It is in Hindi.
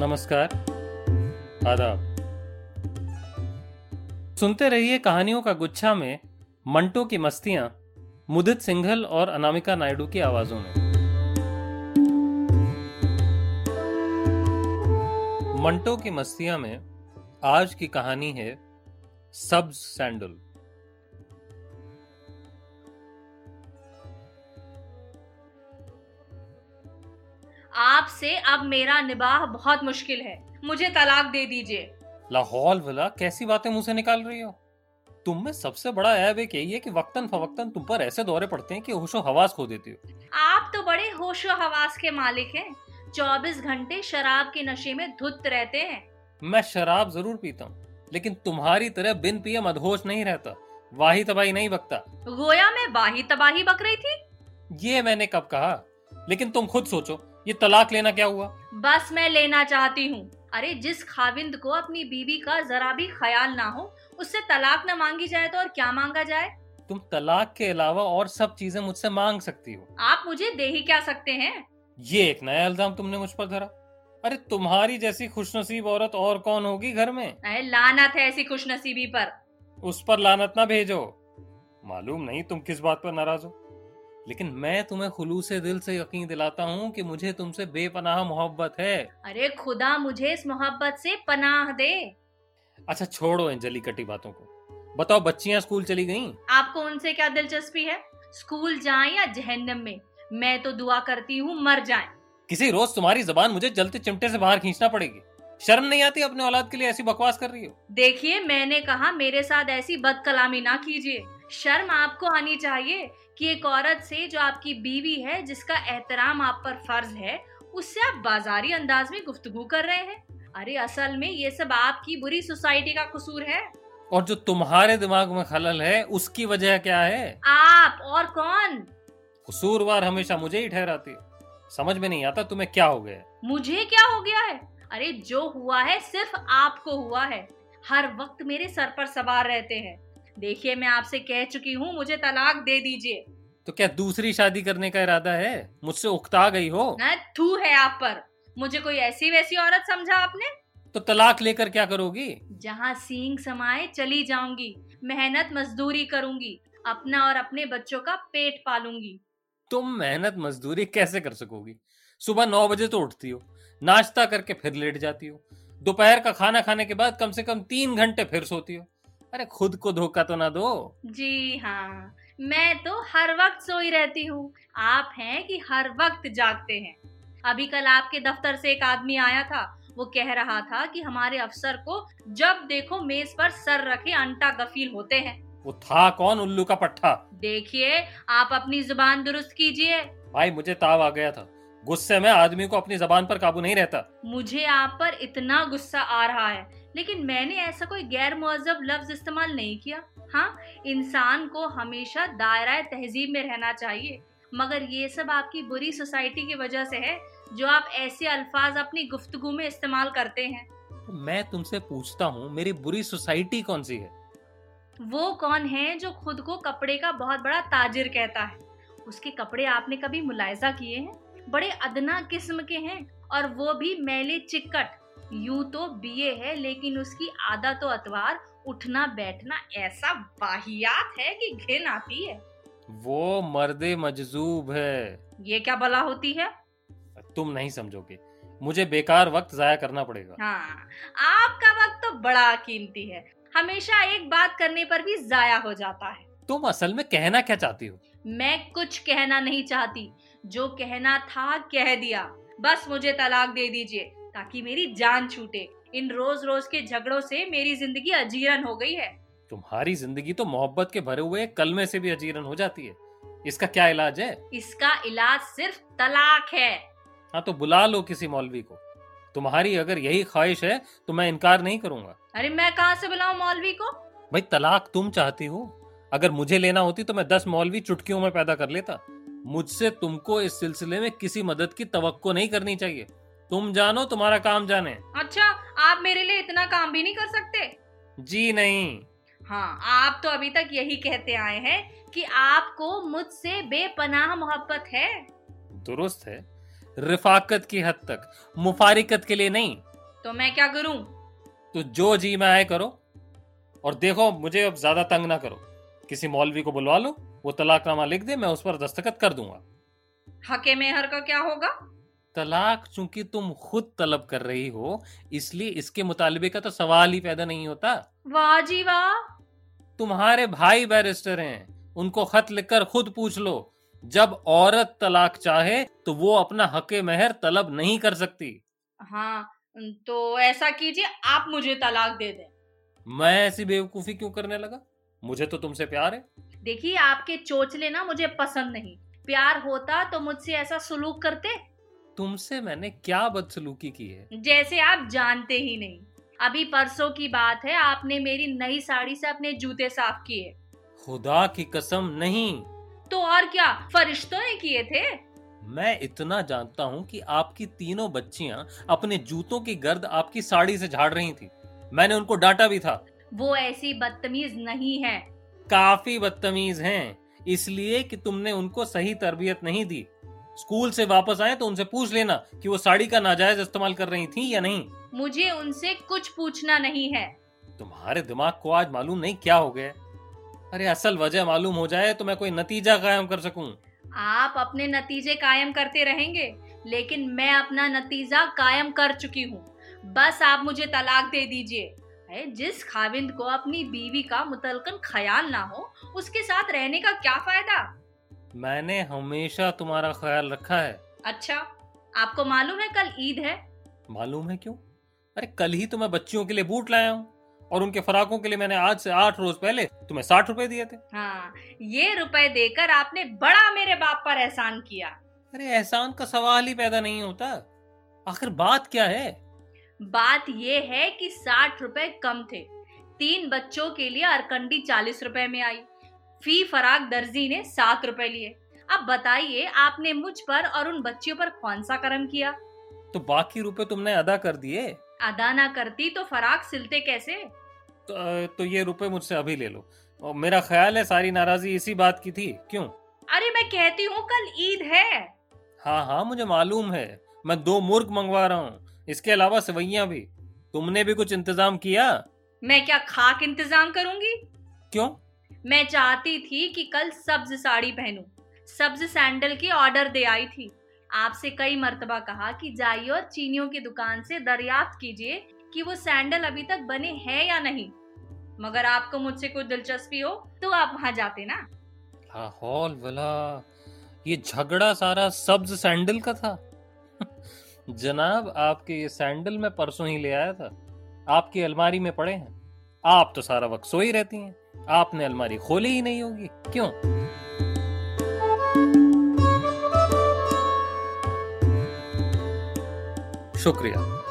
नमस्कार। आदाब। सुनते रहिए कहानियों का गुच्छा में मंटो की मस्तियाँ, मुदित सिंघल और अनामिका नायडू की आवाजों में। मंटो की मस्तियाँ में आज की कहानी है सब्ज सैंडल। आपसे अब मेरा निबाह बहुत मुश्किल है। मुझे तलाक दे दीजिए। लाहौल वाला कैसी बातें मुँह से निकाल रही हो? तुम में सबसे बड़ा ऐब एक यही है कि वक्तन फवक्तन तुम पर ऐसे दौरे पड़ते हैं कि होशो हवास खो देती हो। आप तो बड़े होशो हवास के मालिक हैं। 24 घंटे शराब के नशे में धुत रहते हैं। मैं शराब ज़रूर पीता हूँ लेकिन तुम्हारी तरह बिन पिए मदहोश नहीं रहता। वाही तबाही नहीं बकता। गोया में वाही तबाही बक रही थी? ये मैंने कब कहा? लेकिन तुम खुद सोचो ये तलाक लेना क्या हुआ? बस मैं लेना चाहती हूँ। अरे जिस खाविंद को अपनी बीवी का जरा भी ख्याल ना हो उससे तलाक न मांगी जाए तो और क्या मांगा जाए? तुम तलाक के अलावा और सब चीज़ें मुझसे मांग सकती हो। आप मुझे दे ही क्या सकते हैं? ये एक नया इल्ज़ाम तुमने मुझ पर धरा। अरे तुम्हारी जैसी खुशनसीब औरत और कौन होगी घर में? अरे लानत है ऐसी खुशनसीबी पर। उस पर लानत ना भेजो। मालूम नहीं तुम किस बात पर नाराज़ हो। लेकिन मैं तुम्हें खुलूस दिल से यकीन दिलाता हूँ कि मुझे तुमसे बेपनाह मोहब्बत है। अरे खुदा मुझे इस मोहब्बत से पनाह दे। अच्छा छोड़ो इन जली कटी बातों को। बताओ बच्चियाँ स्कूल चली गईं? आपको उनसे क्या दिलचस्पी है? स्कूल जाएँ या जहन्नम में? मैं तो दुआ करती हूँ मर जाएँ। किसी रोज तुम्हारी जबान मुझे जलते चिमटे से बाहर खींचना पड़ेगी। शर्म नहीं आती अपने औलाद के लिए ऐसी बकवास कर रही हो? देखिए मैंने कहा मेरे साथ ऐसी बदकलामी ना कीजिए। शर्म आपको आनी चाहिए कि एक औरत से जो आपकी बीवी है जिसका एहतराम आप पर फ़र्ज़ है उससे आप बाजारी अंदाज में गुफ्तगू कर रहे हैं। अरे असल में ये सब आपकी बुरी सोसाइटी का कसूर है। और जो तुम्हारे दिमाग में खलल है उसकी वजह क्या है? आप और कौन? कसूरवार हमेशा मुझे ही ठहराती समझ में नहीं आता तुम्हें क्या हो गया मुझे क्या हो गया है? अरे जो हुआ है सिर्फ़ आपको हुआ है। हर वक्त मेरे सर पर सवार रहते हैं। देखिए मैं आपसे कह चुकी हूँ मुझे तलाक दे दीजिए। तो क्या दूसरी शादी करने का इरादा है? मुझसे उकता गई हो? न थू है आप पर। मुझे कोई ऐसी वैसी औरत समझा आपने? तो तलाक लेकर क्या करोगी? जहाँ सींग समाए चली जाऊँगी। मेहनत मजदूरी करूँगी। अपना और अपने बच्चों का पेट पालूँगी। तुम मेहनत मजदूरी कैसे कर सकोगी? सुबह नौ बजे तो उठती हो नाश्ता करके फिर लेट जाती हो। दोपहर का खाना खाने के बाद कम से कम तीन घंटे फिर सोती हो। अरे खुद को धोखा तो ना दो। जी हाँ मैं तो हर वक्त सोई रहती हूँ। आप हैं कि हर वक्त जागते हैं। अभी कल आपके दफ्तर से एक आदमी आया था। वो कह रहा था कि हमारे अफसर को जब देखो मेज पर सर रखे अंटा गफील होते हैं। वो था कौन उल्लू का पट्टा? देखिए आप अपनी ज़ुबान दुरुस्त कीजिए। भाई मुझे ताव आ गया था। गुस्से में आदमी को अपनी जबान पर काबू नहीं रहता। मुझे आप पर इतना गुस्सा आ रहा है। लेकिन मैंने ऐसा कोई गैर मुहजब लफ्ज इस्तेमाल नहीं किया। हाँ इंसान को हमेशा दायरा तहजीब में रहना चाहिए मगर ये सब आपकी बुरी सोसाइटी की वजह से है जो आप ऐसे अल्फाज अपनी गुफ्तगु में इस्तेमाल करते हैं। मैं तुमसे पूछता हूँ मेरी बुरी सोसाइटी कौन सी है? वो कौन है जो खुद को कपड़े का बहुत बड़ा ताजिर कहता है? उसके कपड़े आपने कभी मुलायजा किए हैं? बड़े अदना किस्म के हैं और वो भी मैले चिक्कट यूँ तो बीए है लेकिन उसकी आदत तो अतवार उठना बैठना ऐसा वाहियात है कि घिन आती है। वो मर्दे मजजूब है। ये क्या बला होती है? तुम नहीं समझोगे। मुझे बेकार वक्त जाया करना पड़ेगा। हाँ आपका वक्त तो बड़ा कीमती है। हमेशा एक बात करने पर भी जाया हो जाता है। तुम असल में कहना क्या चाहती हो? मैं कुछ कहना नहीं चाहती। जो कहना था कह दिया। बस मुझे तलाक दे दीजिए। ताकि मेरी जान छूटे। इन रोज रोज के झगड़ों से मेरी ज़िंदगी अजीरन हो गई है। तुम्हारी ज़िंदगी तो मोहब्बत के भरे हुए कलमे से भी अजीरन हो जाती है। इसका क्या इलाज है? इसका इलाज सिर्फ़ तलाक है। हाँ तो बुला लो किसी मौलवी को। तुम्हारी अगर यही ख्वाहिश है तो मैं इनकार नहीं करूँगा। अरे मैं कहाँ से बुलाऊं मौलवी को? भाई तलाक तुम चाहती हो। अगर मुझे लेना होती तो मैं दस मौलवी चुटकियों में पैदा कर लेता। मुझसे तुमको इस सिलसिले में किसी मदद की तवक्को नहीं करनी चाहिए। तुम जानो तुम्हारा काम जाने। अच्छा आप मेरे लिए इतना काम भी नहीं कर सकते? जी नहीं। हाँ आप तो अभी तक यही कहते आए हैं कि आपको मुझसे बेपनाह मोहब्बत है। दुरुस्त है। रिफाकत की हद तक। मुफारिकत के लिए नहीं। तो मैं क्या करूँ? तो जो जी में आए करो। और देखो मुझे अब ज़्यादा तंग ना करो। किसी मौलवी को बुलवा लो वो तलाकनामा लिख दे मैं उस पर दस्तखत कर दूँगा। हके मेहर का क्या होगा? तलाक चूँकि तुम खुद तलब कर रही हो इसलिए इसके मुतालबे का तो सवाल ही पैदा नहीं होता। वाह जी वाह। तुम्हारे भाई बैरिस्टर हैं उनको खत लिखकर खुद पूछ लो। जब औरत तलाक चाहे तो वो अपना हके मेहर तलब नहीं कर सकती। हाँ तो ऐसा कीजिए आप मुझे तलाक दे दें। मैं ऐसी बेवकूफ़ी क्यों करने लगा? मुझे तो तुमसे प्यार है। देखिए आपके चोचले ना मुझे पसंद नहीं। प्यार होता तो मुझसे ऐसा सुलूक करते? तुमसे मैंने क्या बदसलूकी की है? जैसे आप जानते ही नहीं। अभी परसों की बात है आपने मेरी नई साड़ी से अपने जूते साफ़ किए। खुदा की कसम नहीं। तो और क्या फरिश्तों ने किए थे? मैं इतना जानता हूँ कि आपकी तीनों बच्चियाँ अपने जूतों की गर्द आपकी साड़ी से झाड़ रही थी। मैंने उनको डांटा भी था। वो ऐसी बदतमीज नहीं है। काफ़ी बदतमीज हैं इसलिए कि तुमने उनको सही तरबियत नहीं दी। स्कूल से वापस आए तो उनसे पूछ लेना कि वो साड़ी का नाजायज इस्तेमाल कर रही थी या नहीं। मुझे उनसे कुछ पूछना नहीं है। तुम्हारे दिमाग को आज मालूम नहीं क्या हो गया। अरे असल वजह मालूम हो जाए तो मैं कोई नतीजा कायम कर सकूँ। आप अपने नतीजे कायम करते रहेंगे लेकिन मैं अपना नतीजा कायम कर चुकी हूँ। बस आप मुझे तलाक दे दीजिए। जिस खाविंद को अपनी बीवी का मुतलकन ख्याल ना हो उसके साथ रहने का क्या फ़ायदा? मैंने हमेशा तुम्हारा ख्याल रखा है। अच्छा आपको मालूम है कल ईद है? मालूम है क्यों? अरे कल ही तो मैं बच्चियों के लिए बूट लाया हूँ और उनके फराकों के लिए मैंने आज से आठ रोज पहले तुम्हें साठ रुपए दिए थे। हाँ ये रुपए देकर आपने बड़ा मेरे बाप पर एहसान किया। अरे एहसान का सवाल ही पैदा नहीं होता। आखिर बात क्या है? बात ये है कि साठ रुपए कम थे। तीन बच्चों के लिए अरकंडी चालीस रुपए में आई। फ़ी फराक दर्जी ने सात रुपए लिए। अब बताइए आपने मुझ पर और उन बच्चियों पर कौन सा कर्म किया? तो बाकी रुपए तुमने अदा कर दिए? अदा ना करती तो फराक सिलते कैसे? तो, तो ये रुपए मुझसे अभी ले लो। और मेरा ख्याल है सारी नाराजी इसी बात की थी। क्यों? अरे मैं कहती हूँ कल ईद है। हाँ हाँ मुझे मालूम है। मैं दो मुर्ग मंगवा रहा हूँ। इसके अलावा सवैया भी। तुमने भी कुछ इंतज़ाम किया? मैं क्या खाक इंतज़ाम करूँगी? क्यों? मैं चाहती थी कि कल सब्ज साड़ी पहनूं। सब्ज सैंडल की ऑर्डर दे आई थी। आपसे कई मर्तबा कहा कि जाइए और चीनियों की दुकान से दरियाफ्त कीजिए कि वो सैंडल अभी तक बने हैं या नहीं। मगर आपको मुझसे कोई दिलचस्पी हो तो आप वहाँ जाते ना। हॉल वाला, ये झगड़ा सारा सब्ज सैंडल का था। जनाब, आपके ये सैंडल मैं परसों ही ले आया था। आपकी अलमारी में पड़े हैं। आप तो सारा वक्त सोई रहती हैं। आपने अलमारी खोली ही नहीं होगी। क्यों? शुक्रिया।